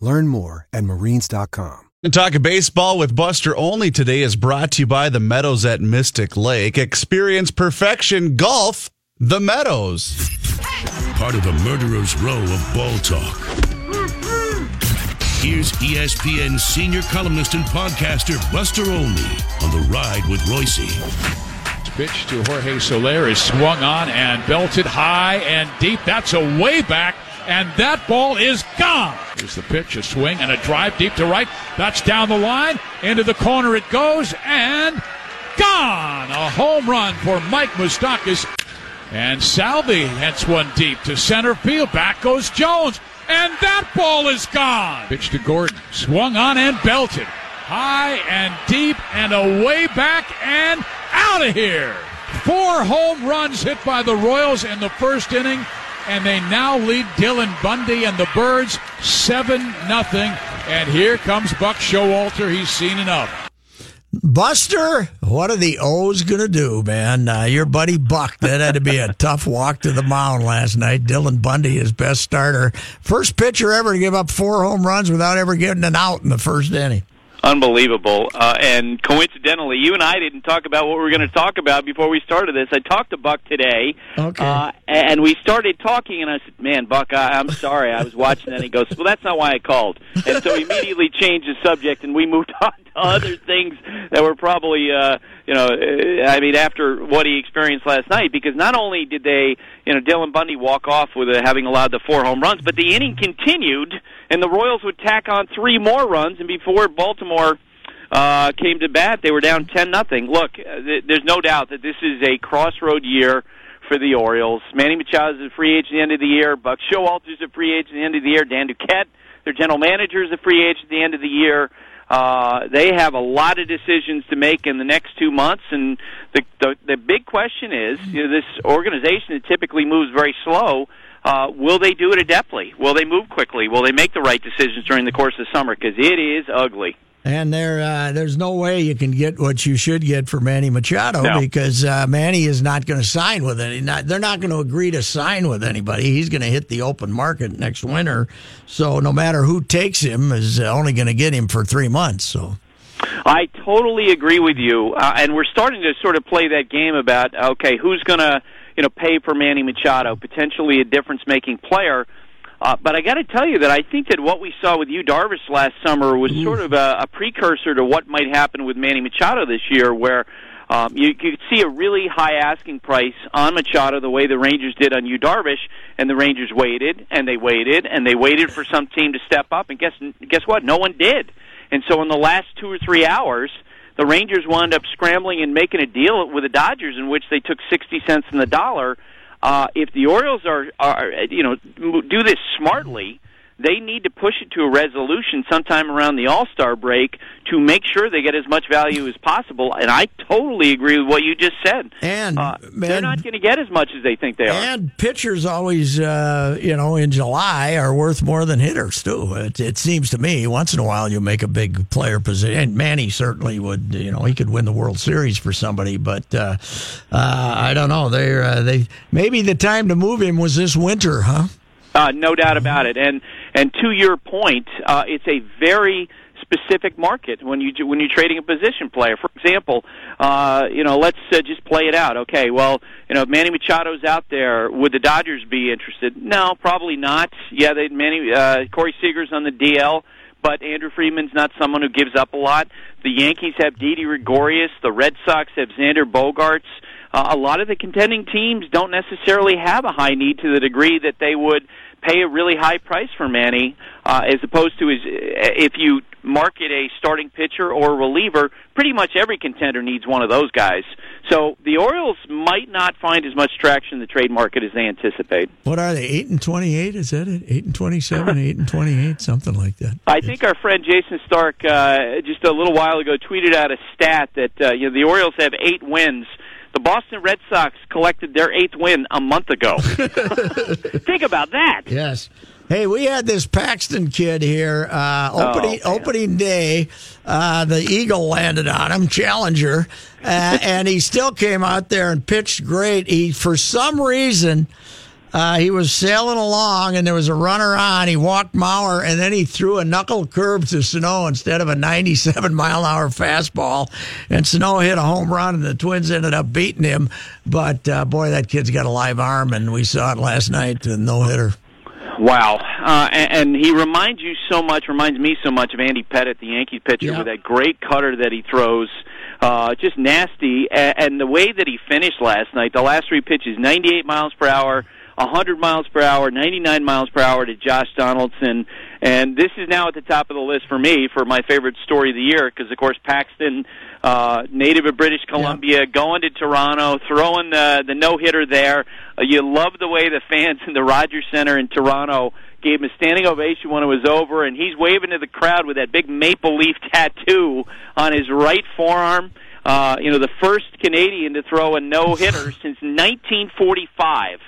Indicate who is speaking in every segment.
Speaker 1: Learn more at marines.com.
Speaker 2: And talking baseball with Buster Olney today is brought to you by the Meadows at Mystic Lake. Experience perfection golf, the Meadows.
Speaker 3: Part of the murderer's row of ball talk. Here's ESPN senior columnist and podcaster Buster Olney on the ride with Reusse.
Speaker 4: Pitch to Jorge Soler is swung on and belted high and deep. That's a way back, and that ball is gone. Here's the pitch, a swing, and a drive deep to right. That's down the line. Into the corner it goes, and gone. A home run for Mike Moustakas. And Salvy hits one deep to center field. Back goes Jones, and that ball is gone. Pitch to Gordon, swung on and belted. High and deep, and away back and out of here. Four home runs hit by the Royals in the first inning, and they now lead Dylan Bundy and the Birds 7 nothing. And here comes Buck Showalter. He's seen enough.
Speaker 5: Buster, what are the O's going to do, man? Uh, your buddy Buck, that had to be a tough walk to the mound last night. Dylan Bundy, his best starter. First pitcher ever to give up four home runs without ever getting an out in the first inning.
Speaker 6: Unbelievable. Uh, and coincidentally, you and I didn't talk about what we were going to talk about before we started this. I talked to Buck today.
Speaker 5: Okay.
Speaker 6: Uh, and we started talking, and I said, Man, Buck, I, I'm sorry. I was watching that. And he goes, Well, that's not why I called. And so he immediately changed the subject, and we moved on other things that were probably, uh, you know, uh, I mean, after what he experienced last night, because not only did they, you know, Dylan Bundy walk off with uh, having allowed the four home runs, but the inning continued, and the Royals would tack on three more runs, and before Baltimore uh, came to bat, they were down ten nothing. Look, uh, th- there's no doubt that this is a crossroad year for the Orioles. Manny Machado is a free agent at the end of the year. Buck Showalter's a free agent at the end of the year. Dan Duquette, their general manager, is a free agent at the end of the year. Uh, they have a lot of decisions to make in the next two months, and the the, the big question is, you know, this organization that typically moves very slow. Uh, will they do it adeptly? Will they move quickly? Will they make the right decisions during the course of the summer? Because it is ugly.
Speaker 5: And there, uh, there's no way you can get what you should get for Manny Machado
Speaker 6: No.
Speaker 5: because uh, Manny is not going to sign with any. Not, they're not going to agree to sign with anybody. He's going to hit the open market next winter. So no matter who takes him, is only going to get him for three months. So
Speaker 6: I totally agree with you, uh, and we're starting to sort of play that game about okay, who's going to you know pay for Manny Machado, potentially a difference-making player. Uh, but I got to tell you that I think that what we saw with Yu Darvish last summer was sort of a, a precursor to what might happen with Manny Machado this year, where um, you, you could see a really high asking price on Machado the way the Rangers did on Yu Darvish, and the Rangers waited and they waited and they waited for some team to step up, and guess guess what? No one did. And so in the last two or three hours, the Rangers wound up scrambling and making a deal with the Dodgers in which they took 60 cents in the dollar. Uh, if the Orioles are, are, you know, do this smartly, they need to push it to a resolution sometime around the All Star break to make sure they get as much value as possible. And I totally agree with what you just said.
Speaker 5: And
Speaker 6: uh, they're
Speaker 5: and-
Speaker 6: not going to get as much as they think they are.
Speaker 5: And pitchers always, uh, you know, in July are worth more than hitters too. It, it seems to me once in a while you make a big player position. And Manny certainly would, you know, he could win the World Series for somebody. But uh, uh, I don't know. They uh, they maybe the time to move him was this winter, huh?
Speaker 6: Uh, no doubt about it. And and to your point, uh, it's a very specific market when you when you're trading a position player. For example, uh, you know, let's uh, just play it out. Okay, well, you know, if Manny Machado's out there. Would the Dodgers be interested? No, probably not. Yeah, they Manny uh, Corey Seager's on the DL. But Andrew Friedman's not someone who gives up a lot. The Yankees have Didi Gregorius. The Red Sox have Xander Bogaerts. Uh, a lot of the contending teams don't necessarily have a high need to the degree that they would pay a really high price for Manny, uh, as opposed to his, if you market a starting pitcher or reliever, pretty much every contender needs one of those guys. So the Orioles might not find as much traction in the trade market as they anticipate.
Speaker 5: What are they? Eight and twenty-eight? Is that it? Eight and twenty-seven? eight and twenty-eight? Something like that.
Speaker 6: I think our friend Jayson Stark uh, just a little while ago tweeted out a stat that uh, you know the Orioles have eight wins. The Boston Red Sox collected their eighth win a month ago. Think about that.
Speaker 5: Yes. Hey, we had this Paxton kid here uh, opening
Speaker 6: Oh,
Speaker 5: opening day. Uh, the Eagle landed on him, Challenger, uh, and he still came out there and pitched great. He, for some reason, uh, he was sailing along and there was a runner on. He walked Mauer and then he threw a knuckle curve to Sano instead of a 97 mile an hour fastball. And Sano hit a home run and the Twins ended up beating him. But uh, boy, that kid's got a live arm and we saw it last night, the no hitter.
Speaker 6: Wow, uh, and, and he reminds you so much, reminds me so much of Andy Pettitte, the Yankee pitcher,
Speaker 5: Yeah.
Speaker 6: with that great cutter that he throws. Uh, just nasty, and, and the way that he finished last night, the last three pitches, 98 miles per hour, 100 miles per hour, 99 miles per hour to Josh Donaldson, and this is now at the top of the list for me for my favorite story of the year because, of course, Paxton, uh, native of British Columbia, going to Toronto, throwing the the no hitter there. Uh, you love the way the fans in the Rogers Center in Toronto gave him a standing ovation when it was over, and he's waving to the crowd with that big maple leaf tattoo on his right forearm. Uh, you know, the first Canadian to throw a no hitter since 1945.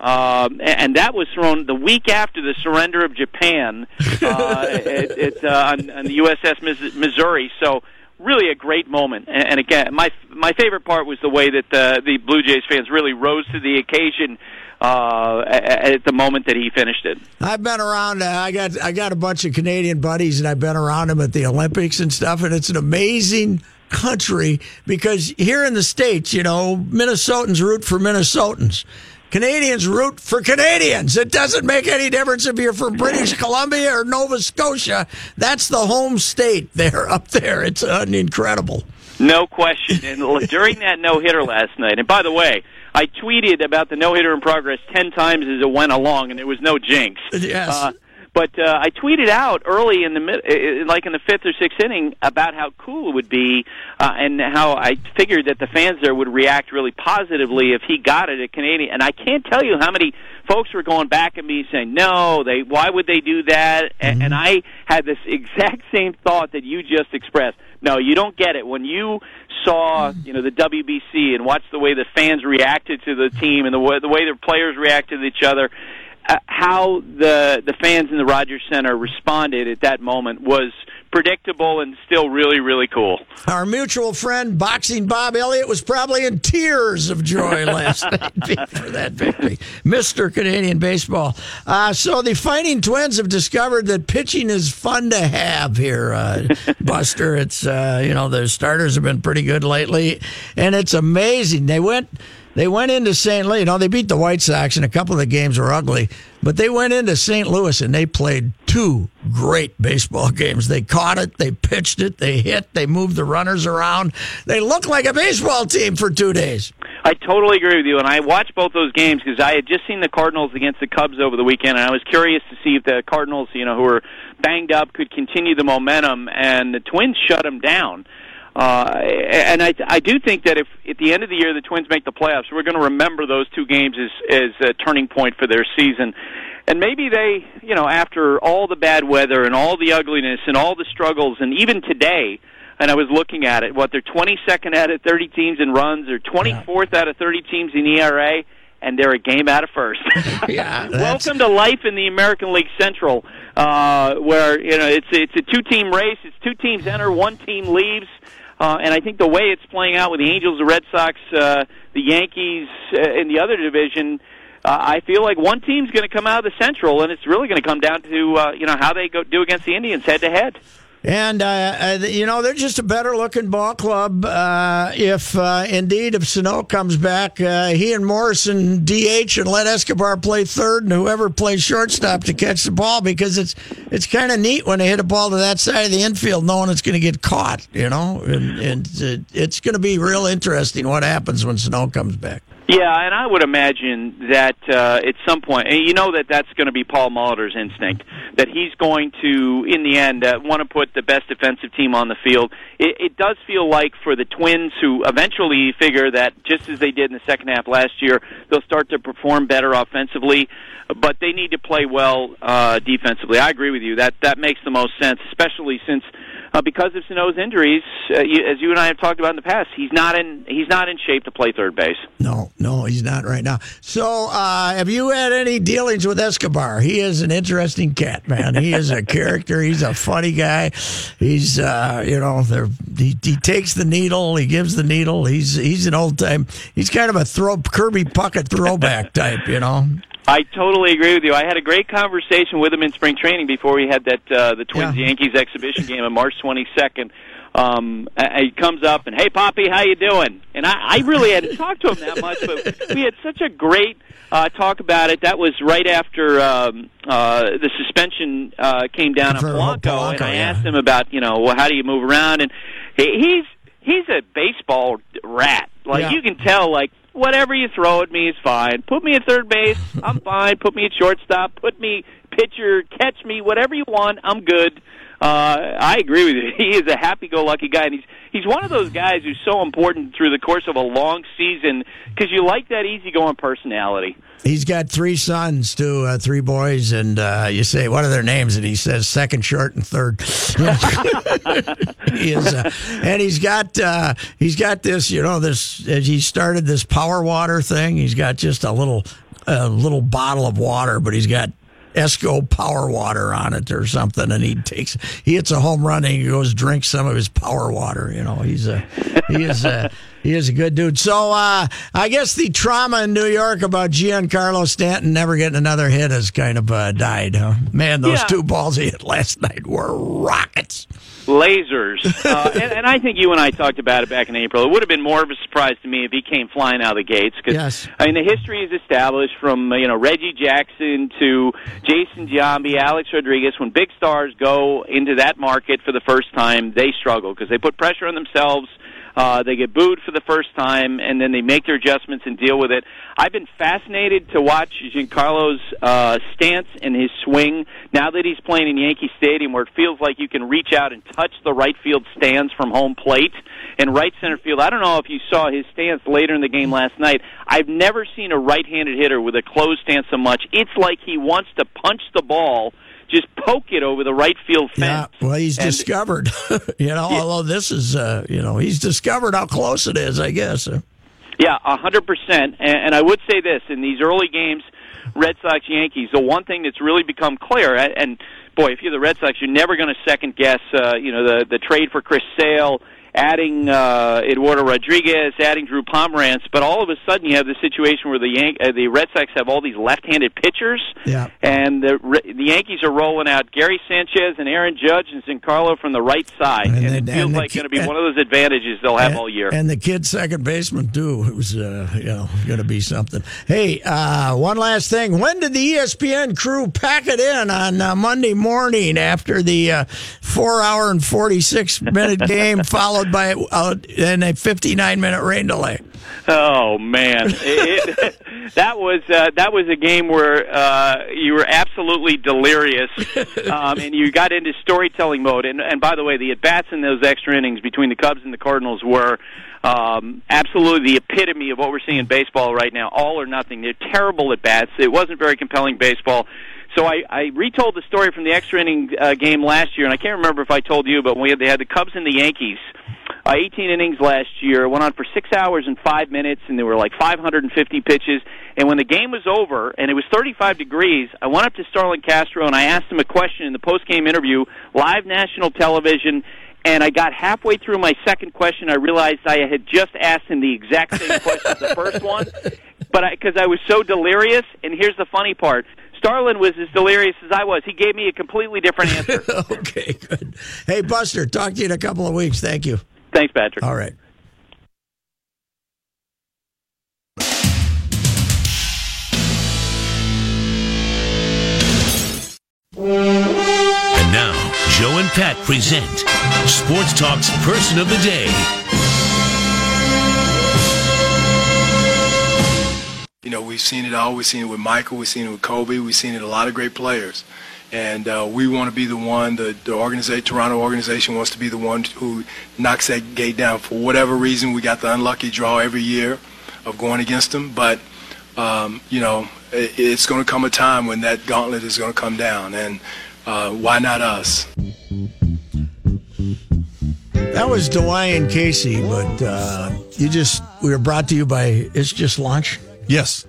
Speaker 6: Um, and that was thrown the week after the surrender of Japan uh, at, at, uh, on, on the USS Missouri. So, really a great moment. And, and again, my my favorite part was the way that the the Blue Jays fans really rose to the occasion uh, at, at the moment that he finished it.
Speaker 5: I've been around. Uh, I got I got a bunch of Canadian buddies, and I've been around them at the Olympics and stuff. And it's an amazing country because here in the states, you know, Minnesotans root for Minnesotans. Canadians root for Canadians. It doesn't make any difference if you're from British Columbia or Nova Scotia. That's the home state there up there. It's incredible.
Speaker 6: No question. And l- during that no hitter last night, and by the way, I tweeted about the no hitter in progress ten times as it went along, and it was no jinx.
Speaker 5: Yes.
Speaker 6: Uh, but uh, I tweeted out early in the mid, uh, like in the fifth or sixth inning, about how cool it would be, uh, and how I figured that the fans there would react really positively if he got it at Canadian. And I can't tell you how many folks were going back at me saying, "No, they. Why would they do that?" And, and I had this exact same thought that you just expressed. No, you don't get it. When you saw, you know, the WBC and watched the way the fans reacted to the team and the way the way their players reacted to each other, uh, how the the fans in the Rogers Center responded at that moment was predictable and still really really cool.
Speaker 5: Our mutual friend, boxing Bob Elliott, was probably in tears of joy last night for that victory. Mr. Canadian Baseball. Uh, so the Fighting Twins have discovered that pitching is fun to have here, uh, Buster. It's, uh, you know, the starters have been pretty good lately, and it's amazing. They went. They went into St. Louis. You know, they beat the White Sox, and a couple of the games were ugly. But they went into St. Louis and they played two great baseball games. They caught it, they pitched it, they hit, they moved the runners around. They looked like a baseball team for two days.
Speaker 6: I totally agree with you, and I watched both those games because I had just seen the Cardinals against the Cubs over the weekend, and I was curious to see if the Cardinals, you know, who were banged up, could continue the momentum, and the Twins shut them down. Uh, and I, I do think that if at the end of the year the Twins make the playoffs, we're going to remember those two games as as a turning point for their season. And maybe they, you know, after all the bad weather and all the ugliness and all the struggles, and even today, and I was looking at it, what they're 22nd out of 30 teams in runs, or 24th out of 30 teams in ERA, and they're a game out of first.
Speaker 5: Yeah,
Speaker 6: Welcome to life in the American League Central, uh, where you know it's it's a two-team race. It's two teams enter, one team leaves. Uh, and I think the way it's playing out with the Angels, the Red Sox, uh, the Yankees uh, in the other division, uh, I feel like one team's going to come out of the Central, and it's really going to come down to uh, you know how they go do against the Indians head to head.
Speaker 5: And, uh, uh, you know, they're just a better looking ball club. Uh, if uh, indeed, if Sano comes back, uh, he and Morrison DH and let Escobar play third and whoever plays shortstop to catch the ball because it's it's kind of neat when they hit a ball to that side of the infield knowing it's going to get caught, you know, and, and it's going to be real interesting what happens when Sano comes back.
Speaker 6: Yeah, and I would imagine that uh, at some point, and you know that that's going to be Paul Molitor's instinct, that he's going to, in the end, uh, want to put the best defensive team on the field. It, it does feel like for the Twins, who eventually figure that just as they did in the second half last year, they'll start to perform better offensively, but they need to play well uh, defensively. I agree with you. That that makes the most sense, especially since uh, because of Sano's injuries, uh, you, as you and I have talked about in the past, he's not in he's not in shape to play third base.
Speaker 5: No, no, he's not right now. So, uh, have you had any dealings with Escobar? He is an interesting cat, man. He is a character. He's a funny guy. He's uh, you know, he, he takes the needle, he gives the needle. He's he's an old time. He's kind of a throw Kirby Puckett throwback type, you know.
Speaker 6: I totally agree with you. I had a great conversation with him in spring training before we had that uh, the Twins yeah. Yankees exhibition game on March 22nd. Um, he comes up and hey, Poppy, how you doing? And I, I really hadn't talked to him that much, but we had such a great uh, talk about it. That was right after um, uh, the suspension uh, came down on Polanco, Polanco, and I yeah. asked him about you know well, how do you move around, and he, he's he's a baseball rat. Like yeah. you can tell, like whatever you throw at me is fine. Put me at third base, I'm fine. Put me at shortstop. Put me pitcher, catch me, whatever you want. I'm good. Uh, I agree with you. He is a happy-go-lucky guy, and he's he's one of those guys who's so important through the course of a long season because you like that easygoing personality.
Speaker 5: He's got three sons too, uh, three boys, and uh, you say what are their names, and he says second, short, and third. he is, uh, and he's got uh, he's got this, you know, this. As he started this power water thing. He's got just a little a little bottle of water, but he's got Esco power water on it or something, and he takes he hits a home run and he goes drink some of his power water. You know, he's a he is a he is a good dude. So uh, I guess the trauma in New York about Giancarlo Stanton never getting another hit has kind of uh, died. Huh? Man, those yeah. two balls he hit last night were rockets
Speaker 6: lasers. Uh, and, and I think you and I talked about it back in April. It would have been more of a surprise to me if he came flying out of the gates because
Speaker 5: yes.
Speaker 6: I mean the history is established from you know Reggie Jackson to Jason Giambi, Alex Rodriguez. When big stars go into that market for the first time, they struggle because they put pressure on themselves uh, they get booed for the first time, and then they make their adjustments and deal with it. I've been fascinated to watch Giancarlo's uh, stance and his swing now that he's playing in Yankee Stadium, where it feels like you can reach out and touch the right field stands from home plate and right center field. I don't know if you saw his stance later in the game last night. I've never seen a right-handed hitter with a closed stance so much. It's like he wants to punch the ball just poke it over the right field fence.
Speaker 5: Yeah, well, he's and, discovered, you know, yeah. although this is, uh, you know, he's discovered how close it is, I guess.
Speaker 6: Yeah, a hundred percent. And, And I would say this in these early games, Red Sox Yankees. The one thing that's really become clear, and boy, if you're the Red Sox, you're never going to second guess, uh, you know, the the trade for Chris Sale adding uh, Eduardo Rodriguez, adding Drew Pomeranz, but all of a sudden you have the situation where the Yan- uh, the Red Sox have all these left-handed pitchers,
Speaker 5: yeah.
Speaker 6: and the the Yankees are rolling out Gary Sanchez and Aaron Judge and Giancarlo from the right side, and, and it feels like going to be one of those advantages they'll have
Speaker 5: and,
Speaker 6: all year.
Speaker 5: And the kid second baseman too, who's uh, you know going to be something. Hey, uh, one last thing: when did the ESPN crew pack it in on uh, Monday morning after the uh, four-hour and forty-six minute game followed? Followed by uh, in a 59 minute rain delay.
Speaker 6: Oh man, it, it, that was uh, that was a game where uh, you were absolutely delirious, um, and you got into storytelling mode. And, and by the way, the at bats in those extra innings between the Cubs and the Cardinals were um, absolutely the epitome of what we're seeing in baseball right now. All or nothing. They're terrible at bats. It wasn't very compelling baseball. So I, I retold the story from the extra inning uh, game last year, and I can't remember if I told you, but we had, they had the Cubs and the Yankees. Uh, Uh, 18 innings last year, went on for six hours and five minutes, and there were like 550 pitches. And when the game was over, and it was 35 degrees, I went up to Starlin Castro and I asked him a question in the post-game interview, live national television. And I got halfway through my second question, I realized I had just asked him the exact same question as the first one, but because I, I was so delirious. And here's the funny part: Starlin was as delirious as I was. He gave me a completely different answer.
Speaker 5: okay, good. Hey, Buster, talk to you in a couple of weeks. Thank you.
Speaker 6: Thanks, Patrick.
Speaker 5: All right.
Speaker 3: And now, Joe and Pat present Sports Talk's Person of the Day.
Speaker 7: You know, we've seen it all. We've seen it with Michael. We've seen it with Kobe. We've seen it a lot of great players. And uh, we want to be the one, the, the organization, Toronto organization wants to be the one who knocks that gate down. For whatever reason, we got the unlucky draw every year of going against them. But, um, you know, it, it's going to come a time when that gauntlet is going to come down. And uh, why not us?
Speaker 5: That was Dwane Casey, but uh, you just we were brought to you by It's Just Lunch.
Speaker 2: Yes.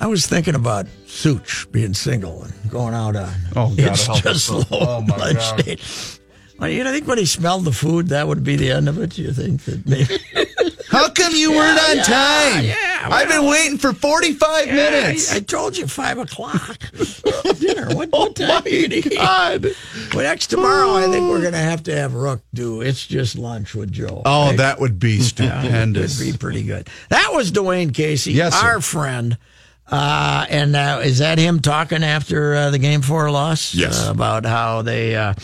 Speaker 5: I was thinking about Such being single and going out on
Speaker 2: Oh, God,
Speaker 5: it's just
Speaker 2: us.
Speaker 5: low
Speaker 2: Oh, my
Speaker 5: lunch
Speaker 2: God.
Speaker 5: date. Well, you know, I think when he smelled the food, that would be the end of it. You think that maybe?
Speaker 2: How come you weren't on
Speaker 5: yeah,
Speaker 2: time?
Speaker 5: yeah,
Speaker 2: I've been waiting for 45 minutes.
Speaker 5: I, I told you five o'clock dinner. What, what oh, time eating?
Speaker 2: God.
Speaker 5: Well, next tomorrow, I think we're going to have to have Rook do It's Just Lunch with Joe.
Speaker 2: Oh,
Speaker 5: right?
Speaker 2: that would be stupendous.
Speaker 5: It'd be pretty good. That was Dwane Casey,
Speaker 2: Yes, sir.
Speaker 5: our friend. Uh, and uh, is that him talking after uh, the game four loss?
Speaker 8: Yes.
Speaker 5: Uh, about how they, uh,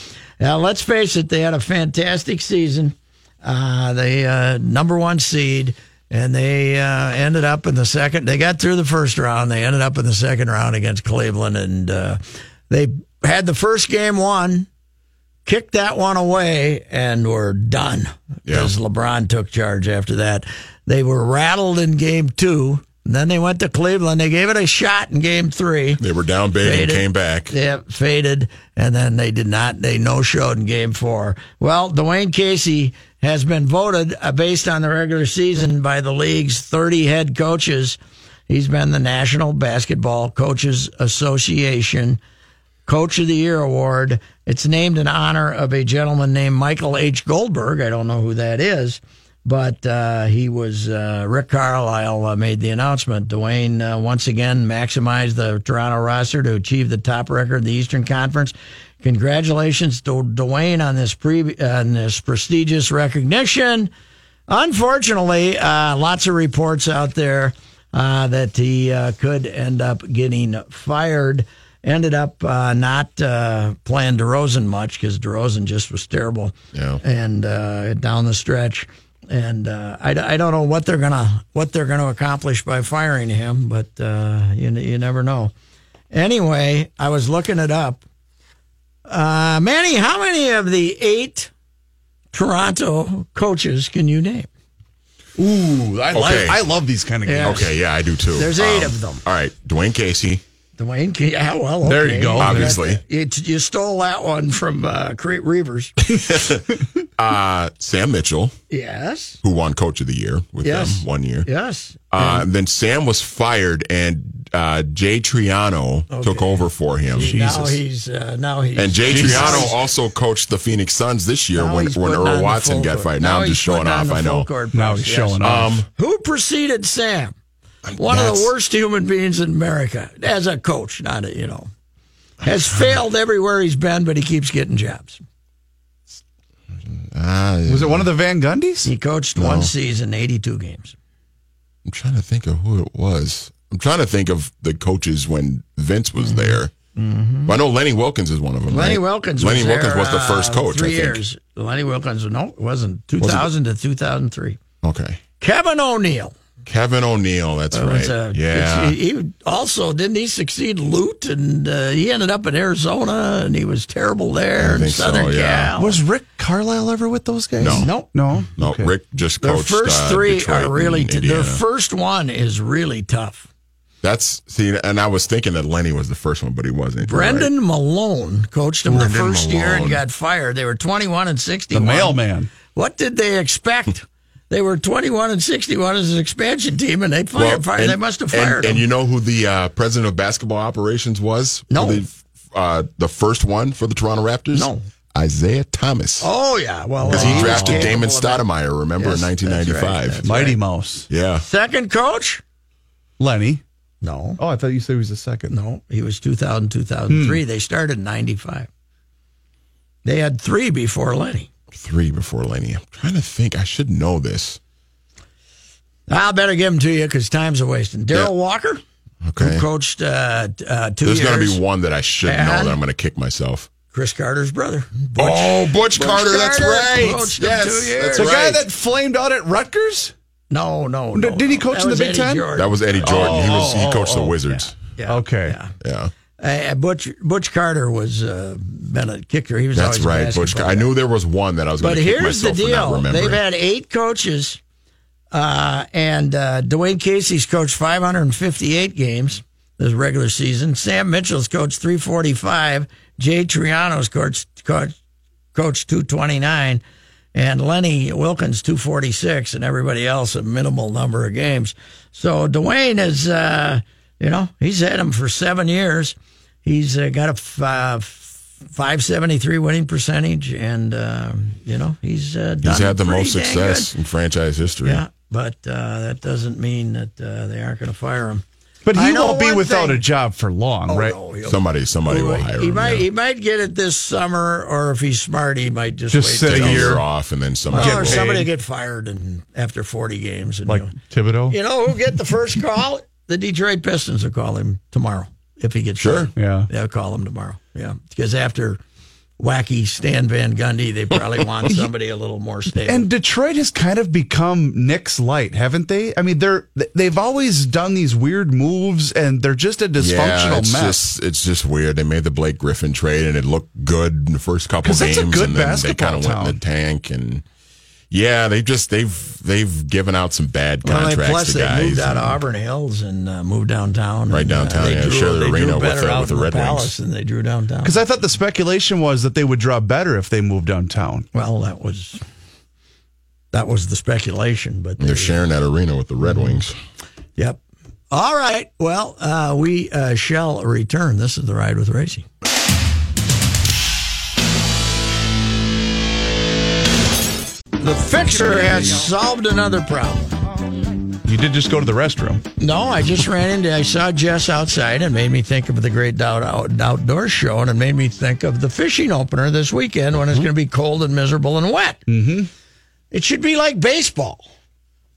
Speaker 5: now let's face it, they had a fantastic season. Uh, they uh, number one seed, and they uh, ended up in the second. They got through the first round. They ended up in the second round against Cleveland, and uh, they had the first game won kicked that one away and were done because LeBron took charge after that. They were rattled in game two. And then they went to Cleveland. They gave it a shot in game three.
Speaker 8: They were down big
Speaker 5: Faded.
Speaker 8: and came back.
Speaker 5: Yeah, faded, and then they did not. They no showed in Game Four. Well, Dwane Casey has been voted uh, based on the regular season by the league's 30 head coaches. He's been the National Basketball Coaches Association Coach of the Year award. It's named in honor of a gentleman named Michael H. Goldberg. I don't know who that is, but uh, he was uh, Rick Carlisle uh, made the announcement. Dwane uh, once again maximized the Toronto roster to achieve the top record in the Eastern Conference. Congratulations to Dwane on this pre on this prestigious recognition. Unfortunately, uh, lots of reports out there uh, that he uh, could end up getting fired. Ended up uh, not uh, playing DeRozan much because DeRozan just was terrible.
Speaker 8: Yeah.
Speaker 5: And uh, down the stretch, and uh, I, I don't know what they're gonna what they're gonna accomplish by firing him, but uh, you you never know. Anyway, I was looking it up. Uh, Manny, how many of the eight Toronto coaches can you name?
Speaker 2: Ooh, I,
Speaker 8: Okay.
Speaker 2: like, I love these kind of
Speaker 5: Yeah.
Speaker 2: games.
Speaker 8: Okay, yeah, I do too.
Speaker 5: There's eight
Speaker 8: Um,
Speaker 5: of them.
Speaker 8: All right, Dwane Casey.
Speaker 5: Dwane, Ke- yeah, well,
Speaker 2: There you go.
Speaker 8: Obviously.
Speaker 5: You, you stole that one from uh, Crete Reavers.
Speaker 8: Uh, Sam Mitchell,
Speaker 5: yes,
Speaker 8: who won Coach of the Year with
Speaker 5: Yes.
Speaker 8: them one year.
Speaker 5: yes.
Speaker 8: Uh, and then Sam was fired, and uh, Jay Triano took over for him.
Speaker 5: Now he's uh, now he's
Speaker 8: And Jay
Speaker 5: Jesus.
Speaker 8: Triano also coached the Phoenix Suns this year
Speaker 5: Now
Speaker 8: when, when Earl Watson got fired. Now, I'm
Speaker 5: he's
Speaker 8: just showing off. I know.
Speaker 2: Now he's
Speaker 5: yes.
Speaker 2: showing off.
Speaker 8: Um,
Speaker 5: Who preceded Sam? One of the worst human beings in America as a coach, not a, you know, has failed everywhere he's been, but he keeps getting jobs.
Speaker 8: Ah,
Speaker 2: Was it one of the Van Gundys?
Speaker 5: He coached one season, 82 games.
Speaker 8: I'm trying to think of who it was. I'm trying to think of the coaches when Vince was there. But I know Lenny Wilkens is one of them.
Speaker 5: Mm-hmm. Lenny
Speaker 8: right?
Speaker 5: Wilkens.
Speaker 8: Lenny
Speaker 5: was
Speaker 8: Wilkens
Speaker 5: there,
Speaker 8: was the first
Speaker 5: uh,
Speaker 8: coach.
Speaker 5: Three
Speaker 8: I think.
Speaker 5: years. Lenny Wilkens. No, it wasn't. 2000 to 2003.
Speaker 8: Okay.
Speaker 5: Kevin O'Neill.
Speaker 8: Kevin O'Neill. That's
Speaker 5: Uh,
Speaker 8: right.
Speaker 5: a-
Speaker 8: yeah.
Speaker 5: he, he also didn't he succeed Lute, and uh, he ended up in Arizona, and he was terrible there
Speaker 8: I
Speaker 5: in
Speaker 8: think so,
Speaker 5: Southern
Speaker 8: yeah.
Speaker 5: Cal.
Speaker 2: Was Rick Carlisle ever with those guys?
Speaker 8: No.
Speaker 5: Nope.
Speaker 2: No.
Speaker 8: no,
Speaker 2: Okay.
Speaker 8: Rick just
Speaker 5: The first
Speaker 8: uh,
Speaker 5: three
Speaker 8: Detroit
Speaker 5: are really t- the first one is really tough.
Speaker 8: That's see, and I was thinking that Lenny was the first one, but he wasn't.
Speaker 5: Brendan
Speaker 8: right.
Speaker 5: Malone coached them the
Speaker 8: Brendan
Speaker 5: first year and got fired. They were 21 and
Speaker 2: sixty.
Speaker 5: The
Speaker 2: mailman.
Speaker 5: What did they expect? They were 21 and 61 as an expansion team, and they fired.
Speaker 8: Well,
Speaker 5: fired.
Speaker 8: and-
Speaker 5: they must have
Speaker 8: and-
Speaker 5: fired
Speaker 8: And,
Speaker 5: him.
Speaker 8: you know who the uh, president of basketball operations was?
Speaker 5: No.
Speaker 8: The, uh, the first one for the Toronto Raptors.
Speaker 5: No.
Speaker 8: Isiah Thomas.
Speaker 5: oh yeah, well
Speaker 8: Because he drafted
Speaker 5: capable
Speaker 8: Damon
Speaker 5: of.
Speaker 8: Stoudamire, remember,
Speaker 5: Yes,
Speaker 8: in
Speaker 5: that's right.
Speaker 8: 1995.
Speaker 5: That's
Speaker 2: Mighty
Speaker 5: right.
Speaker 2: Mouse.
Speaker 8: Yeah.
Speaker 5: Second coach,
Speaker 2: Lenny.
Speaker 5: No,
Speaker 2: Oh, I thought you said he was the second.
Speaker 5: no, he was 2000, 2003. They started in 95. They had three before Lenny.
Speaker 8: Three before Lenny. I'm trying to think. I should know this.
Speaker 5: I better give them to you because time's a wasting. Darrell
Speaker 8: Yeah.
Speaker 5: Walker,
Speaker 8: Okay.
Speaker 5: who coached uh, t- uh, two
Speaker 8: There's
Speaker 5: years.
Speaker 8: going to be one that I should know that I'm going to kick myself.
Speaker 5: Chris Carter's brother. Butch.
Speaker 8: oh, Butch, Carter. That's right.
Speaker 5: coached
Speaker 8: Yes,
Speaker 5: two years.
Speaker 8: that's
Speaker 2: The guy that flamed out at Rutgers?
Speaker 5: No, no, no.
Speaker 2: Did he coach
Speaker 5: That
Speaker 2: in the Big
Speaker 5: Eddie
Speaker 2: Ten?
Speaker 5: Jordan.
Speaker 8: that was Eddie Jordan. he was he
Speaker 2: oh,
Speaker 8: coached the
Speaker 2: oh,
Speaker 8: Wizards.
Speaker 5: Yeah.
Speaker 2: Okay.
Speaker 5: Yeah.
Speaker 8: Yeah.
Speaker 5: Uh, Butch Butch Carter was uh, been a kicker. He was
Speaker 8: That's right. Butch. I knew there was one that I was going
Speaker 5: But here's the
Speaker 8: myself for not
Speaker 5: deal: they've had eight coaches, uh, and uh, Dwane Casey's coached 558 games this regular season. Sam Mitchell's coached 345. Jay Triano's coached coached, coached 229, and Lenny Wilkens 246, and everybody else a minimal number of games. So Dwane is, uh, you know, he's had him for seven years. He's uh, got a f- uh, 573 winning percentage, and uh, you know he's uh, done
Speaker 8: He's had the most success
Speaker 5: good.
Speaker 8: in franchise history.
Speaker 5: Yeah, but uh, that doesn't mean that uh, they aren't going to fire him.
Speaker 2: But he won't be without
Speaker 5: thing.
Speaker 2: a job for long,
Speaker 5: Oh,
Speaker 2: right?
Speaker 5: no,
Speaker 8: Somebody, somebody will hire
Speaker 5: he
Speaker 8: him.
Speaker 5: might
Speaker 8: yeah.
Speaker 5: he might get it this summer, or if he's smart, he might just,
Speaker 2: Just
Speaker 5: wait
Speaker 2: sit a year.
Speaker 8: year off and then somebody.
Speaker 5: Well, or
Speaker 8: will-
Speaker 5: somebody get fired and after 40 games. And
Speaker 2: Like
Speaker 5: you know,
Speaker 2: Thibodeau?
Speaker 5: you know who get the first call? The Detroit Pistons will call him tomorrow if he gets
Speaker 8: Sure.
Speaker 5: fired.
Speaker 2: Yeah.
Speaker 5: They'll call him tomorrow. Yeah, because after wacky Stan Van Gundy, they probably want somebody a little more stable.
Speaker 2: And Detroit has kind of become Knicks light, haven't they? I mean, they're they've always done these weird moves, and they're just a dysfunctional
Speaker 8: yeah, it's
Speaker 2: mess.
Speaker 8: just it's just weird. They made the Blake Griffin trade, and it looked good in the first couple
Speaker 2: 'Cause
Speaker 8: games,
Speaker 2: that's a good
Speaker 8: and then they
Speaker 2: basketball
Speaker 8: kind of went in
Speaker 2: town.
Speaker 8: the tank. And yeah, they just they've they've given out some bad
Speaker 5: Well, they,
Speaker 8: contracts
Speaker 5: plus
Speaker 8: to
Speaker 5: they
Speaker 8: guys.
Speaker 5: moved out of Auburn Hills and uh, moved downtown.
Speaker 8: Right
Speaker 5: and,
Speaker 8: downtown,
Speaker 5: Uh, they
Speaker 8: yeah,
Speaker 5: drew,
Speaker 8: share the
Speaker 5: they
Speaker 8: arena
Speaker 5: drew
Speaker 8: with
Speaker 5: better
Speaker 8: the-
Speaker 5: out
Speaker 8: with the
Speaker 5: in
Speaker 8: Red Wings.
Speaker 5: Palace than they drew downtown.
Speaker 2: Because I thought the speculation was that they would draw better if they moved downtown.
Speaker 5: well, that was that was the speculation, but
Speaker 8: They're sharing that arena with the Red Wings.
Speaker 5: Yep. All right. Well, uh, we uh, shall return. This is the ride with Reusse. The fixer has solved another problem.
Speaker 2: You did just go to the restroom.
Speaker 5: No, I just ran into. I saw Jess outside and made me think of the Great Out, out, Outdoor Show, and it made me think of the fishing opener this weekend when it's going to be cold and miserable and wet. Mm-hmm. It should be like baseball.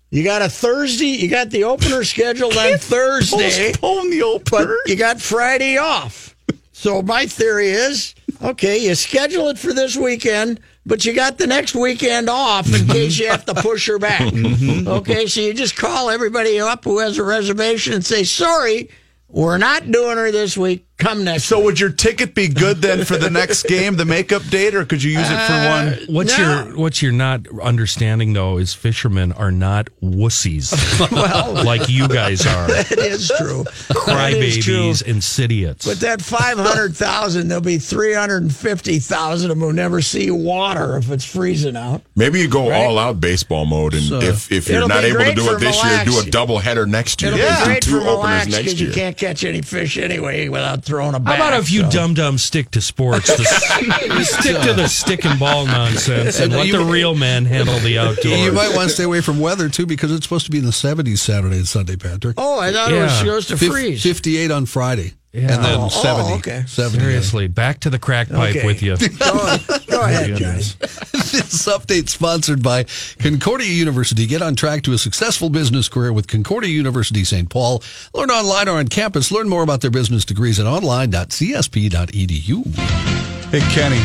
Speaker 5: You got a Thursday. You got the opener scheduled on Thursday.
Speaker 2: Postpone the
Speaker 5: but
Speaker 2: opener.
Speaker 5: you got Friday off. So my theory is, okay, you schedule it for this weekend, but you got the next weekend off in case you have to push her back. Mm-hmm. Mm-hmm. Okay, so you just call everybody up who has a reservation and say, sorry, we're not doing her this week. Come next.
Speaker 2: So
Speaker 5: week.
Speaker 2: would your ticket be good then for the next game, the makeup date, or could you use it for uh, one?
Speaker 9: What's
Speaker 5: No.
Speaker 9: your what you're not understanding though is fishermen are not wussies well, like you guys are,
Speaker 5: That is true. That is true.
Speaker 9: crybabies and idiots.
Speaker 5: But that 500,000, there'll be 350,000 of them who never see water if it's freezing out.
Speaker 8: Maybe you go all out baseball mode, and if if you're not able to do it this
Speaker 5: Mille
Speaker 8: year, do a double header next year.
Speaker 5: It'll
Speaker 8: Do
Speaker 5: be great
Speaker 8: two
Speaker 5: for
Speaker 8: openers
Speaker 5: relax
Speaker 8: next
Speaker 5: because you can't catch any fish anyway without throwing a
Speaker 9: How about if you
Speaker 5: so.
Speaker 9: dum dum stick to sports? The, stick to the stick and ball nonsense and
Speaker 10: And
Speaker 9: let
Speaker 10: you-
Speaker 9: the real men handle the outdoors.
Speaker 10: You might want to stay away from weather too because it's supposed to be in the 70s Saturday and Sunday, Patrick.
Speaker 5: Oh, I thought it was supposed to
Speaker 10: Fif-
Speaker 5: freeze.
Speaker 10: 58 on Friday.
Speaker 9: Yeah.
Speaker 10: And then
Speaker 5: Oh, oh,
Speaker 10: 70.
Speaker 5: okay.
Speaker 10: 70.
Speaker 9: Seriously, back to the crack pipe
Speaker 5: Okay.
Speaker 9: with you.
Speaker 5: Go, go ahead, Johnny.
Speaker 10: this update sponsored by Concordia University. Get on track to a successful business career with Concordia University St. Paul. Learn online or on campus. Learn more about their business degrees at online.csp.edu.
Speaker 2: Hey, Kenny,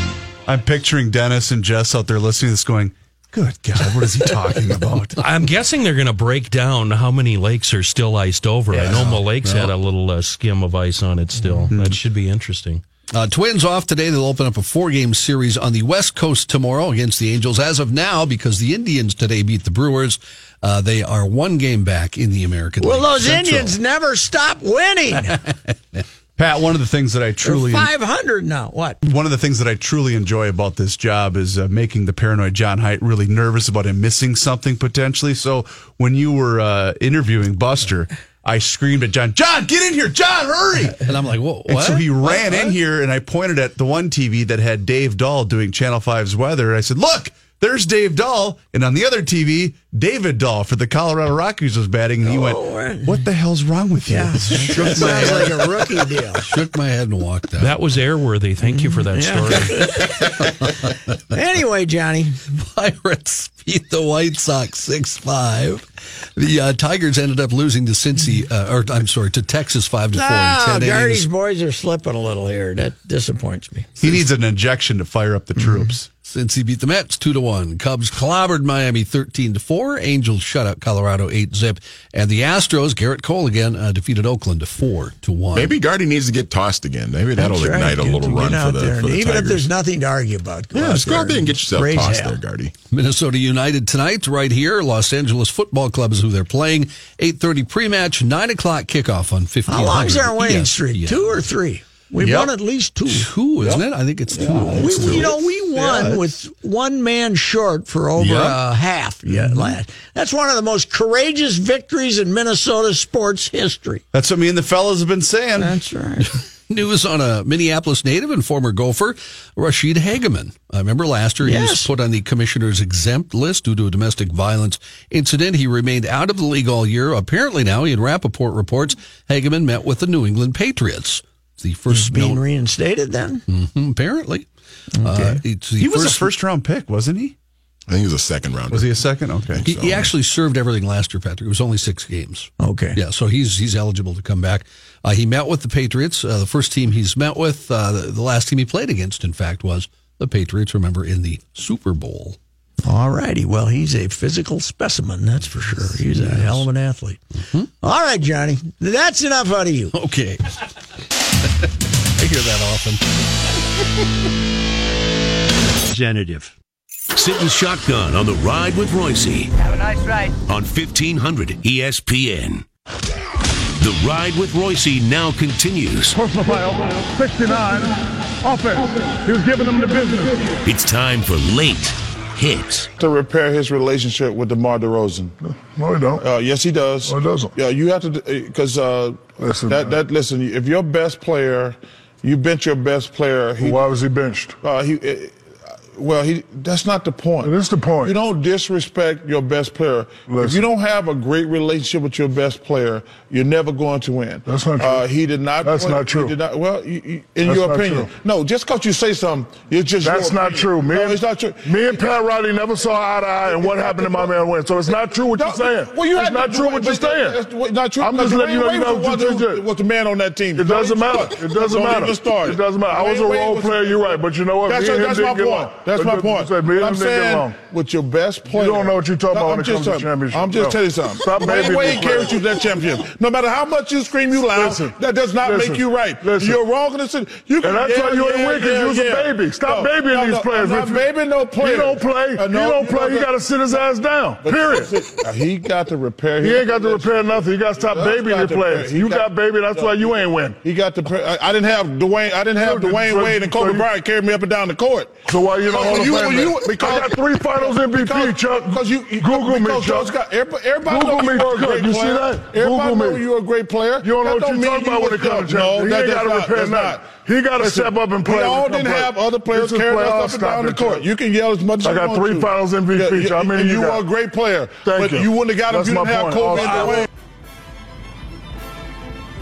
Speaker 2: I'm picturing Dennis and Jess out there listening to this going, good God, what is he talking about?
Speaker 9: I'm guessing they're going to break down how many lakes are still iced over. I know Mille Lacs had a little uh, skim of ice on it still. That should be interesting.
Speaker 10: Uh, twins off today. They'll open up a four game series on the West Coast tomorrow against the Angels. As of now, because the Indians today beat the Brewers, uh, they are one game back in the American
Speaker 5: Well,
Speaker 10: League
Speaker 5: those
Speaker 10: Central.
Speaker 5: Indians never stop winning.
Speaker 2: Pat, one of the things that I truly
Speaker 5: 500 now. What?
Speaker 2: one of the things that I truly enjoy about this job is uh, making the paranoid John Height really nervous about him missing something potentially. So when you were uh, interviewing Buster, I screamed at John, John, get in here, John, hurry!
Speaker 10: And I'm like, whoa,
Speaker 2: And so he
Speaker 10: What?
Speaker 2: ran in here, and I pointed at the one TV that had Dave Dahl doing Channel 5's weather. And I said, Look, there's Dave Dahl, and on the other TV, David Dahl for the Colorado Rockies was batting, and he went, "What the hell's wrong with you?"
Speaker 5: Yeah,
Speaker 10: Shook my
Speaker 5: sounds
Speaker 10: head.
Speaker 5: like a rookie deal.
Speaker 10: Shook my head and walked out.
Speaker 9: That was airworthy. Thank you for that
Speaker 5: Yeah.
Speaker 9: story.
Speaker 5: Anyway, Johnny,
Speaker 10: Pirates beat the White Sox six five. The uh, Tigers ended up losing to Cincy, uh, or I'm sorry, to Texas five to four. in
Speaker 5: no,
Speaker 10: 10 innings.
Speaker 5: Gardy's boys are slipping a little here. That disappoints me.
Speaker 2: He needs an injection to fire up the troops.
Speaker 10: Cincy beat the Mets two to one, Cubs clobbered Miami thirteen to four. Angels shut out Colorado eight zip, and the Astros Gerrit Cole again uh, defeated Oakland to four to one.
Speaker 8: Maybe Gardy needs to get tossed again. Maybe that'll
Speaker 5: That's right.
Speaker 8: ignite a little
Speaker 5: get
Speaker 8: run
Speaker 5: out
Speaker 8: for the,
Speaker 5: there.
Speaker 8: for the
Speaker 5: Even if there's nothing to argue about, go
Speaker 8: yeah,
Speaker 5: out
Speaker 8: just go out there and get yourself tossed
Speaker 5: hell.
Speaker 8: there, Gardy.
Speaker 10: Minnesota United tonight, right here. Los Angeles Football Club is who they're playing. Eight thirty pre-match, nine o'clock kickoff on fifteen.
Speaker 5: How long's our winning streak? Two or three? We've
Speaker 10: Yep.
Speaker 5: won at least two.
Speaker 10: Two, isn't it? I think it's two.
Speaker 5: We,
Speaker 10: It's
Speaker 5: we-
Speaker 10: two.
Speaker 5: you know, we won
Speaker 10: Yeah,
Speaker 5: with one man short for over
Speaker 10: Yep.
Speaker 5: a half. Yeah, last. That's one of the most courageous victories in Minnesota sports history.
Speaker 2: That's what me and the fellas have been saying.
Speaker 5: That's right.
Speaker 10: News on a Minneapolis native and former Gopher, Ra'Shede Hageman. I remember last year he was put on the commissioner's exempt list due to a domestic violence incident. He remained out of the league all year. Apparently now, Ian Rapoport reports, Hageman met with the New England Patriots. It's the first
Speaker 5: Being
Speaker 10: known,
Speaker 5: reinstated then?
Speaker 10: Mhm, apparently. Uh, it's the
Speaker 2: He was a first round pick, wasn't he?
Speaker 8: I think he was a second rounder.
Speaker 2: Was he a second? Okay.
Speaker 10: He, he actually served everything last year, Patrick. It was only six games.
Speaker 5: Okay.
Speaker 10: Yeah, so he's he's eligible to come back. Uh, he met with the Patriots. Uh, the first team he's met with, uh, the, the last team he played against, in fact, was the Patriots. Remember in the Super Bowl.
Speaker 5: All righty. Well, he's a physical specimen, that's for sure. He's a hell of an athlete.
Speaker 10: Mm-hmm.
Speaker 5: All right, Johnny. That's enough out of you.
Speaker 10: Okay. I hear that often.
Speaker 3: Representative. Sitting shotgun on the ride with Reusse
Speaker 11: Have a nice ride.
Speaker 3: on 1500 ESPN. The ride with Reusse now continues.
Speaker 12: Personal foul, 69, offense. He was giving them the business.
Speaker 3: It's time for late hits.
Speaker 13: to repair his relationship with DeMar DeRozan.
Speaker 12: No, he don't.
Speaker 13: Uh, yes, he does.
Speaker 12: No, he doesn't.
Speaker 13: Yeah, you have to because uh,
Speaker 12: Listen,
Speaker 13: that that listen. If your best player, you bench your best player. He,
Speaker 12: Why was he benched?
Speaker 13: uh, he uh, well, he that's not the point.
Speaker 12: That's the point.
Speaker 13: You don't disrespect your best player. If you don't have a great relationship with your best player, you're never going to win.
Speaker 12: That's not true.
Speaker 13: Uh, he did not.
Speaker 12: That's
Speaker 13: he
Speaker 12: not true.
Speaker 13: did not, well, you, you, in
Speaker 12: That's
Speaker 13: your opinion,
Speaker 12: true.
Speaker 13: no. Just because you say something, it's just
Speaker 12: That's not true. Me
Speaker 13: no,
Speaker 12: and,
Speaker 13: it's not true.
Speaker 12: Me and Pat Riley never saw eye to eye, and what happened to my man win. So it's not true what you're saying.
Speaker 13: Well, you
Speaker 12: it's not true what you're saying.
Speaker 13: That's not true.
Speaker 12: I'm just letting you know. You what you
Speaker 13: the-
Speaker 12: did.
Speaker 13: was the man on that team.
Speaker 12: It doesn't matter. It doesn't matter.
Speaker 13: Don't even start.
Speaker 12: It doesn't matter. I was a role player. You're right, but you know what?
Speaker 13: That's,
Speaker 12: Me and
Speaker 13: that's
Speaker 12: him
Speaker 13: my point. That's my point. I'm saying with your best player.
Speaker 12: You don't know what you're talking about when it comes to championship.
Speaker 13: I'm just telling you something.
Speaker 12: Stop babying
Speaker 13: Wade
Speaker 12: the player.
Speaker 13: you to that championship. No matter how much you scream you loud,
Speaker 12: Listen.
Speaker 13: that does not make you right.
Speaker 12: Listen.
Speaker 13: You're wrong in the city. You
Speaker 12: And that's why you ain't
Speaker 13: yeah,
Speaker 12: win, 'cause
Speaker 13: yeah,
Speaker 12: you was a baby. Stop babying these players.
Speaker 13: I'm not babying no player.
Speaker 12: He don't play.
Speaker 13: Uh,
Speaker 12: he don't play. He got to sit his ass down. Period.
Speaker 13: Uh, He got to repair.
Speaker 12: He ain't got to repair nothing. You got to stop babying your players. You
Speaker 13: got-
Speaker 12: baby. That's why you ain't win.
Speaker 13: He got the. I, I didn't have Dwyane. I didn't have
Speaker 12: Dwyane
Speaker 13: Wade and Kobe Bryant carry me up and down the court.
Speaker 12: So why you in the Hall of
Speaker 13: you-
Speaker 12: Fame?
Speaker 13: you- because-
Speaker 12: I got three Finals MVP,
Speaker 13: because,
Speaker 12: Chuck.
Speaker 13: Because you, you
Speaker 12: Google me,
Speaker 13: because
Speaker 12: Chuck.
Speaker 13: Chuck's got- everybody, everybody
Speaker 12: Google me,
Speaker 13: you're a
Speaker 12: Chuck.
Speaker 13: great
Speaker 12: You see
Speaker 13: player.
Speaker 12: that?
Speaker 13: Everybody
Speaker 12: Google
Speaker 13: knows
Speaker 12: me.
Speaker 13: you're a great player.
Speaker 12: You don't know
Speaker 13: That
Speaker 12: what you're
Speaker 13: mean
Speaker 12: talking about when it comes to
Speaker 13: No, that
Speaker 12: ain't got to
Speaker 13: not-
Speaker 12: repair
Speaker 13: not.
Speaker 12: He got to step up and play.
Speaker 13: We all didn't have other players carrying us up and down the court. You can yell as much as you want.
Speaker 12: I
Speaker 13: got three.
Speaker 12: Finals MVP. How many
Speaker 13: and
Speaker 12: you?
Speaker 13: You are a great player.
Speaker 12: Thank
Speaker 13: but
Speaker 12: you.
Speaker 13: you wouldn't have got him if you didn't have. Kobe and Dwyane.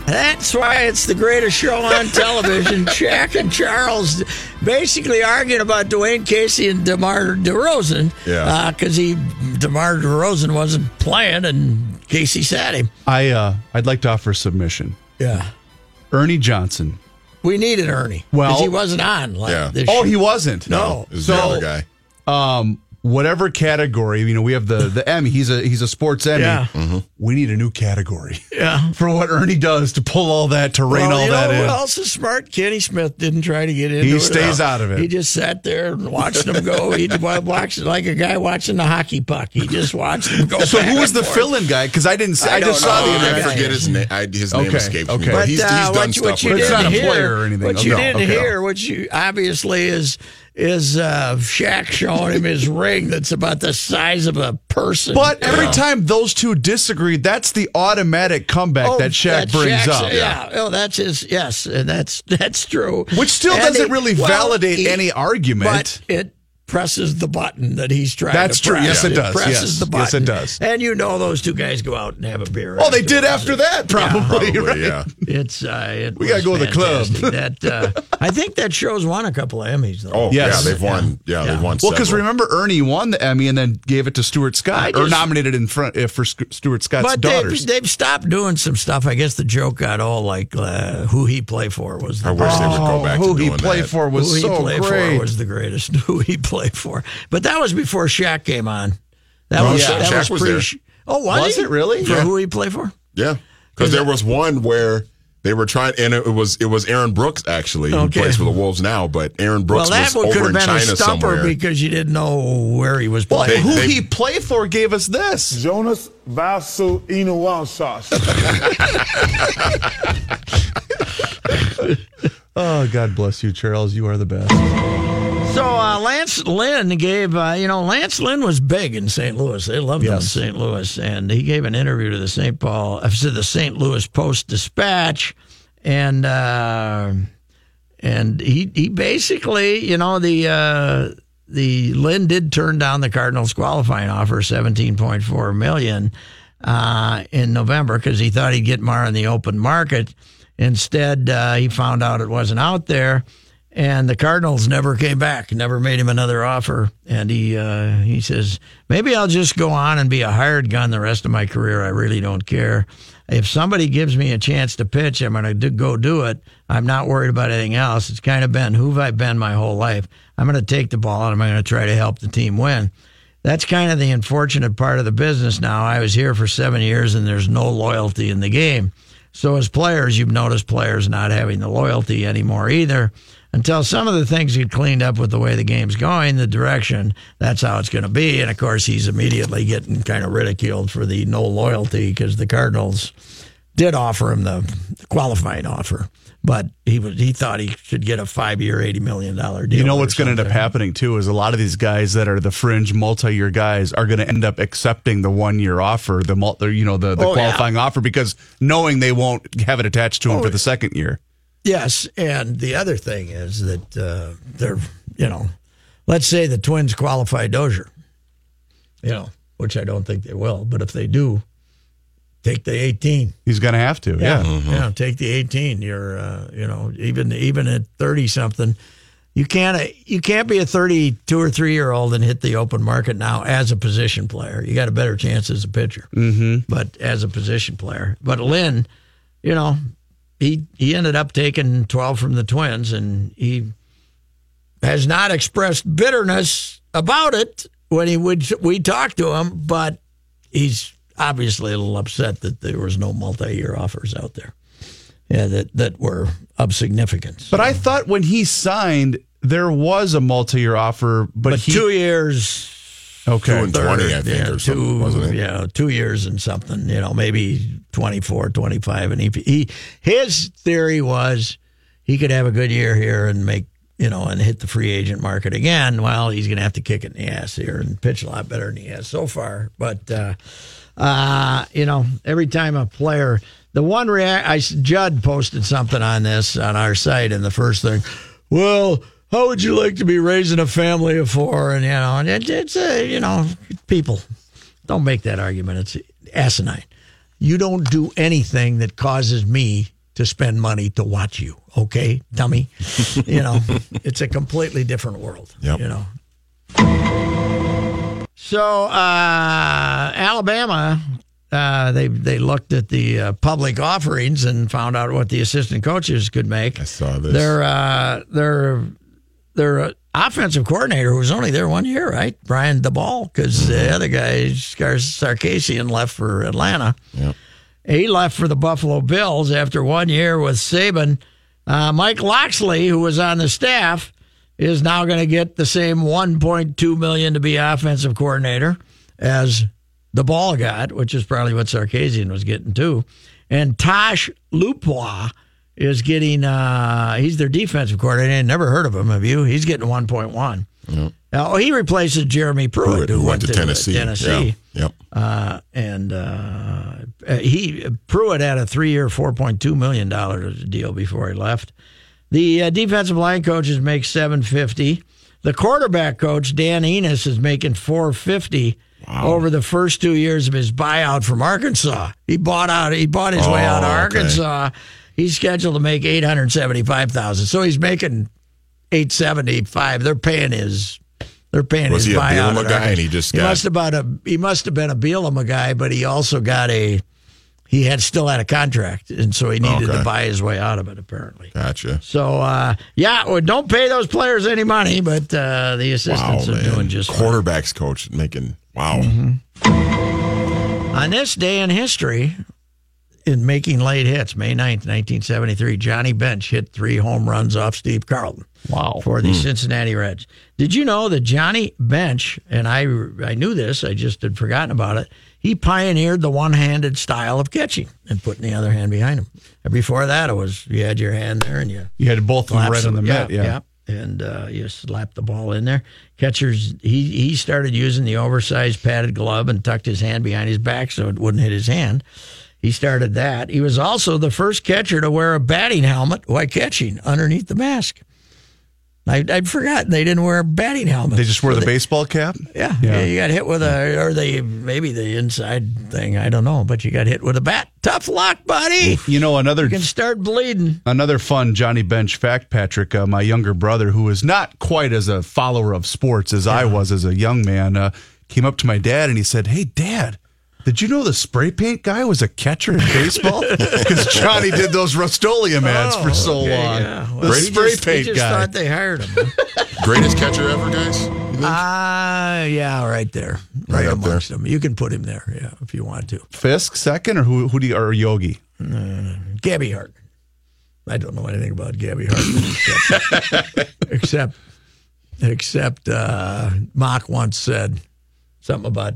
Speaker 5: That's why it's the greatest show on television. Jack and Charles basically arguing about Dwane Casey and DeMar DeRozan.
Speaker 8: Yeah.
Speaker 5: Because he DeMar DeRozan wasn't playing and Casey sat him.
Speaker 2: I uh, I'd like to offer a submission.
Speaker 5: Yeah.
Speaker 2: Ernie Johnson.
Speaker 5: We needed Ernie.
Speaker 2: Well-
Speaker 5: he wasn't on. Like
Speaker 8: Yeah.
Speaker 5: this
Speaker 2: Oh,
Speaker 5: year.
Speaker 2: he wasn't.
Speaker 5: No.
Speaker 8: Is
Speaker 2: So-
Speaker 8: the other guy.
Speaker 2: Um, whatever category, you know, we have the the Emmy. He's a he's a sports Emmy.
Speaker 5: Yeah.
Speaker 2: We need a new category
Speaker 5: Yeah.
Speaker 2: for what Ernie does to pull all that to rein
Speaker 5: Well,
Speaker 2: all
Speaker 5: you
Speaker 2: that
Speaker 5: know
Speaker 2: in.
Speaker 5: who else is smart? Kenny Smith didn't try to get into
Speaker 2: He
Speaker 5: it.
Speaker 2: stays out of it.
Speaker 5: He just sat there and watched them go. He watched like a guy watching the hockey puck. He just watched them go.
Speaker 2: so
Speaker 5: back
Speaker 2: who was
Speaker 5: and
Speaker 2: the
Speaker 5: forth.
Speaker 2: fill-in guy? Because I didn't. See,
Speaker 5: I
Speaker 2: I, just
Speaker 5: don't
Speaker 2: saw
Speaker 5: know.
Speaker 2: the
Speaker 8: I
Speaker 2: interview.
Speaker 5: yeah.
Speaker 8: forget his name. I, his name
Speaker 2: Okay,
Speaker 8: escapes
Speaker 2: okay.
Speaker 8: me.
Speaker 2: But,
Speaker 8: But he's,
Speaker 5: uh,
Speaker 8: he's
Speaker 5: what
Speaker 8: done
Speaker 5: you-
Speaker 8: stuff.
Speaker 5: what you
Speaker 8: with
Speaker 2: But it's
Speaker 5: didn't hear,
Speaker 2: player or anything.
Speaker 5: What you
Speaker 2: Okay.
Speaker 5: didn't
Speaker 2: Okay.
Speaker 5: hear, what you obviously is is uh, Shaq showing him his ring that's about the size of a person.
Speaker 2: But every
Speaker 5: Yeah.
Speaker 2: time those two disagree, that's the automatic comeback
Speaker 5: Oh,
Speaker 2: that Shaq
Speaker 5: that's
Speaker 2: brings
Speaker 5: Shaq's-
Speaker 2: up.
Speaker 5: Yeah. Oh, that's his. Yes, and that's that's true.
Speaker 2: Which still
Speaker 5: And
Speaker 2: doesn't
Speaker 5: he-
Speaker 2: really
Speaker 5: well,
Speaker 2: validate
Speaker 5: he-
Speaker 2: any argument.
Speaker 5: But it presses the button that he's trying
Speaker 2: That's
Speaker 5: to
Speaker 2: true.
Speaker 5: press.
Speaker 2: Yes, it does.
Speaker 5: presses
Speaker 2: Yes.
Speaker 5: the button.
Speaker 2: Yes, it does.
Speaker 5: And you know those two guys go out and have a beer.
Speaker 2: Oh, they did
Speaker 5: afterwards.
Speaker 2: after that, probably.
Speaker 8: Probably,
Speaker 2: right?
Speaker 8: yeah.
Speaker 5: It's uh, it
Speaker 2: We gotta
Speaker 5: was
Speaker 2: go to the club.
Speaker 5: that uh, I think that show's won a couple of Emmys though.
Speaker 8: Oh,
Speaker 2: Yes.
Speaker 8: yeah, they've won. Yeah, they've won.
Speaker 2: Well, because remember Ernie won the Emmy and then gave it to Stuart
Speaker 5: I
Speaker 2: Scott, or nominated in front uh, for Sc- Stuart Scott's
Speaker 5: But
Speaker 2: daughters.
Speaker 5: they've, they've stopped doing some stuff. I guess the joke got all like uh, who he play for was the
Speaker 8: I wish they would go
Speaker 2: Oh,
Speaker 8: back
Speaker 2: who
Speaker 8: to
Speaker 2: he
Speaker 8: doing
Speaker 2: played
Speaker 8: that.
Speaker 2: for was
Speaker 5: who he
Speaker 2: so
Speaker 5: played
Speaker 2: great.
Speaker 5: for was the greatest. Who he played for, but that was before Shaq came on. That
Speaker 8: Oh,
Speaker 5: was
Speaker 8: yeah.
Speaker 5: that
Speaker 8: Shaq was
Speaker 5: pre.
Speaker 8: there.
Speaker 5: Oh, was,
Speaker 2: Was
Speaker 5: he?
Speaker 2: it really?
Speaker 5: For
Speaker 2: Yeah.
Speaker 5: who he played for?
Speaker 8: Yeah, because there was one where they were trying, and it was it was Aaron Brooks actually who
Speaker 5: Okay.
Speaker 8: plays for the Wolves now, but Aaron Brooks
Speaker 5: well, that
Speaker 8: was
Speaker 5: one could
Speaker 8: over
Speaker 5: have
Speaker 8: in
Speaker 5: been a
Speaker 8: China
Speaker 5: stumper
Speaker 8: somewhere.
Speaker 5: because you didn't know where he was
Speaker 2: well,
Speaker 5: playing.
Speaker 2: who
Speaker 8: they-
Speaker 2: he played for gave us this.
Speaker 13: Jonas Vasu Inawasas.
Speaker 2: Oh, God bless you, Charles. You are the best.
Speaker 5: So uh, Lance Lynn gave, uh, you know, Lance Lynn was big in St. Louis. They loved him in St. Louis, and he gave an interview to the St. Paul, uh, to the St. Louis Post Dispatch, and uh, and he he basically, you know, the uh, the Lynn did turn down the Cardinals qualifying offer, seventeen point four million, uh, in November because he thought he'd get more in the open market. Instead, uh, he found out it wasn't out there, and the Cardinals never came back, never made him another offer. And he uh, he says, maybe I'll just go on and be a hired gun the rest of my career. I really don't care. If somebody gives me a chance to pitch, I'm going to go do it. I'm not worried about anything else. It's kind of been who have I been my whole life. I'm going to take the ball and I'm going to try to help the team win. That's kind of the unfortunate part of the business now. I was here for seven years and there's no loyalty in the game. So as players, you've noticed players not having the loyalty anymore either. Until some of the things get cleaned up with the way the game's going, the direction, that's how it's going to be. And of course, he's immediately getting kind of ridiculed for the no loyalty because the Cardinals did offer him the qualifying offer, but he was he thought he should get a five year, eighty million dollar deal.
Speaker 2: You know what's going to end up happening too is a lot of these guys that are the fringe multi-year guys are going to end up accepting the one-year offer, the multi, you know, the, the
Speaker 5: Oh, yeah.
Speaker 2: qualifying offer because knowing they won't have it attached to them
Speaker 5: Oh,
Speaker 2: for the second year.
Speaker 5: Yes, and the other thing is that uh, they're, you know, let's say the Twins qualify Dozier, you know, which I don't think they will, but if they do, take the 18.
Speaker 2: He's going to have to. Yeah.
Speaker 5: yeah, take the 18. You're, uh, you know, even even at 30 something, you can't you can't be a 32 or three year old and hit the open market now as a position player. You got a better chance as a pitcher, mm-hmm. but as a position player. But Lynn, you know, he he ended up taking 12 from the Twins, and he has not expressed bitterness about it when he would we talked to him, but he's obviously a little upset that there was no multi-year offers out there. Yeah, that that were of significance.
Speaker 2: But I thought when he signed, there was a multi-year offer, but,
Speaker 5: But
Speaker 2: he,
Speaker 5: two years, Okay,
Speaker 8: Two
Speaker 2: Okay.
Speaker 8: and twenty, I think,
Speaker 5: yeah,
Speaker 8: or something,
Speaker 5: two,
Speaker 8: wasn't it?
Speaker 5: yeah, two years and something. You know, maybe 24, 25. and he, he his theory was he could have a good year here and make you know and hit the free agent market again. Well, he's going to have to kick it in the ass here and pitch a lot better than he has so far. But uh, uh, you know, every time a player, the one react, I Judd posted something on this on our site, and the first thing, well, how would you like to be raising a family of four? And you know, and it, it's uh, you know, people don't make that argument. It's asinine. You don't do anything that causes me to spend money to watch you. Okay, dummy. you know, it's a completely different world.
Speaker 8: Yep.
Speaker 5: You know. So uh, Alabama, uh, they they looked at the uh, public offerings and found out what the assistant coaches could make.
Speaker 8: I saw this.
Speaker 5: Their uh, their their offensive coordinator, who was only there one year, right? Brian Daboll, because the other guy, Scar- Sarkisian, left for Atlanta.
Speaker 8: Yep.
Speaker 5: He left for the Buffalo Bills after one year with Saban. Uh, Mike Locksley, who was on the staff, is now going to get the same 1.2 million to be offensive coordinator as Daboll got, which is probably what Sarkisian was getting too. And Tosh Lupoi is getting. Uh, he's their defensive coordinator. I never heard of him. Have you? He's getting 1.1. Now he replaces Jeremy Pruitt,
Speaker 8: Pruitt, who went to Tennessee.
Speaker 5: Tennessee.
Speaker 8: Yeah. Yep.
Speaker 5: Uh, and uh, he Pruitt had a three-year, four point two million dollar deal before he left. The uh, defensive line coaches make seven fifty. The The quarterback coach Dan Enos is making 450 over the first two years of his buyout from Arkansas. He bought out. He bought his way out of
Speaker 8: Oh, okay.
Speaker 5: Arkansas. He's scheduled to make 875,000. So he's making 875. They're paying his. They're paying
Speaker 8: Was
Speaker 5: his
Speaker 8: he a
Speaker 5: buyout. At
Speaker 8: guy and he just
Speaker 5: he
Speaker 8: got-
Speaker 5: must have been a he must have been a Bielema guy, but he also got a he had still had a contract, and so he needed
Speaker 8: Okay.
Speaker 5: to buy his way out of it. Apparently.
Speaker 8: Gotcha.
Speaker 5: So uh, yeah, well, don't pay those players any money, but uh, the
Speaker 8: Wow,
Speaker 5: assistants are
Speaker 8: man.
Speaker 5: doing just fine.
Speaker 8: Quarterbacks coach making wow.
Speaker 5: On this day in history, in making late hits, May 9th, 1973, Johnny Bench hit three home runs off Steve Carlton.
Speaker 9: Wow.
Speaker 5: For the Cincinnati Reds. Did you know that Johnny Bench, and I, I knew this, I just had forgotten about it, he pioneered the one handed style of catching and putting the other hand behind him. And before that, it was you had your hand there and you
Speaker 2: You had both of them right on the
Speaker 5: yeah,
Speaker 2: mitt. Yeah.
Speaker 5: And uh, you slapped the ball in there. Catchers, he he started using the oversized padded glove and tucked his hand behind his back so it wouldn't hit his hand. He started that. He was also the first catcher to wear a batting helmet while catching underneath the mask. I, I'd forgotten they didn't wear batting helmets.
Speaker 2: They just wear the
Speaker 5: They-
Speaker 2: baseball cap.
Speaker 5: yeah,
Speaker 2: Yeah.
Speaker 5: you got hit with a, or they maybe the inside thing. I don't know, but you got hit with a bat. Tough luck, buddy.
Speaker 2: You know another
Speaker 5: You can start bleeding.
Speaker 2: Another fun Johnny Bench fact, Patrick. Uh, my younger brother, who is not quite as a follower of sports as I was as a young man, uh, came up to my dad and he said, "Hey, Dad." Did you know the spray paint guy was a catcher in baseball? Because Johnny did those Rust-Oleum ads for so
Speaker 5: Oh, okay,
Speaker 2: long.
Speaker 5: yeah. Well,
Speaker 2: the
Speaker 5: he
Speaker 2: spray
Speaker 5: just- he
Speaker 2: paint
Speaker 5: just
Speaker 2: guy.
Speaker 5: thought they hired him.
Speaker 8: Greatest catcher ever, guys. You think?
Speaker 5: Ah, yeah, right there, right,
Speaker 8: Right up there.
Speaker 5: them. You can put him there, yeah, if you want to.
Speaker 2: Fisk second, or who? Who do you, or Yogi?
Speaker 5: Gabby Hart. I don't know anything about Gabby Hart, except except, except uh, Mock once said something about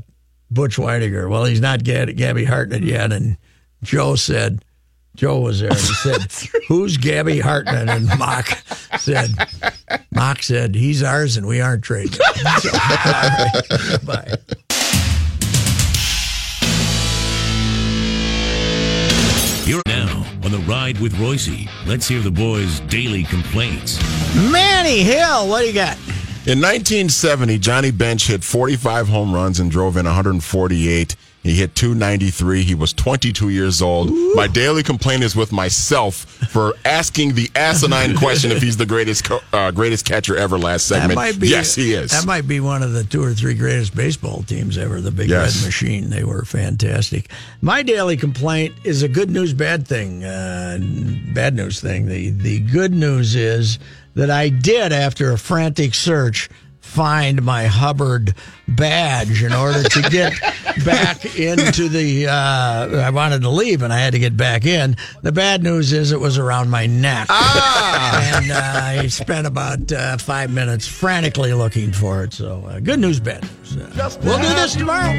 Speaker 5: Butch Weidiger. Well, he's not Gab- Gabby Hartnett yet, and Joe said. Joe was there and he said, Who's Gabby Hartnett? And Mock said, Mock said, He's ours and we aren't trading. him." So, all right, bye.
Speaker 3: You're now on the ride with Royce. Let's hear the boys' daily complaints.
Speaker 5: Manny Hill, what do you got?
Speaker 8: In 1970, Johnny Bench hit 45 home runs and drove in 148. He hit 293. He was 22 years old. My daily complaint is with myself for asking the asinine question if he's the greatest uh, greatest catcher ever last segment. yes, he is.
Speaker 5: That might be one of the two or three greatest baseball teams ever. The Big
Speaker 8: Yes.
Speaker 5: Red Machine. They were fantastic. My daily complaint is a good news, bad thing. Uh, bad news thing. The the good news is that I did after a frantic search find my Hubbard badge in order to get back into the. Uh, I wanted to leave and I had to get back in. The bad news is it was around my neck. And uh, I spent about uh, five minutes frantically looking for it. So, uh, good news, bad news. Uh, we'll do this tomorrow.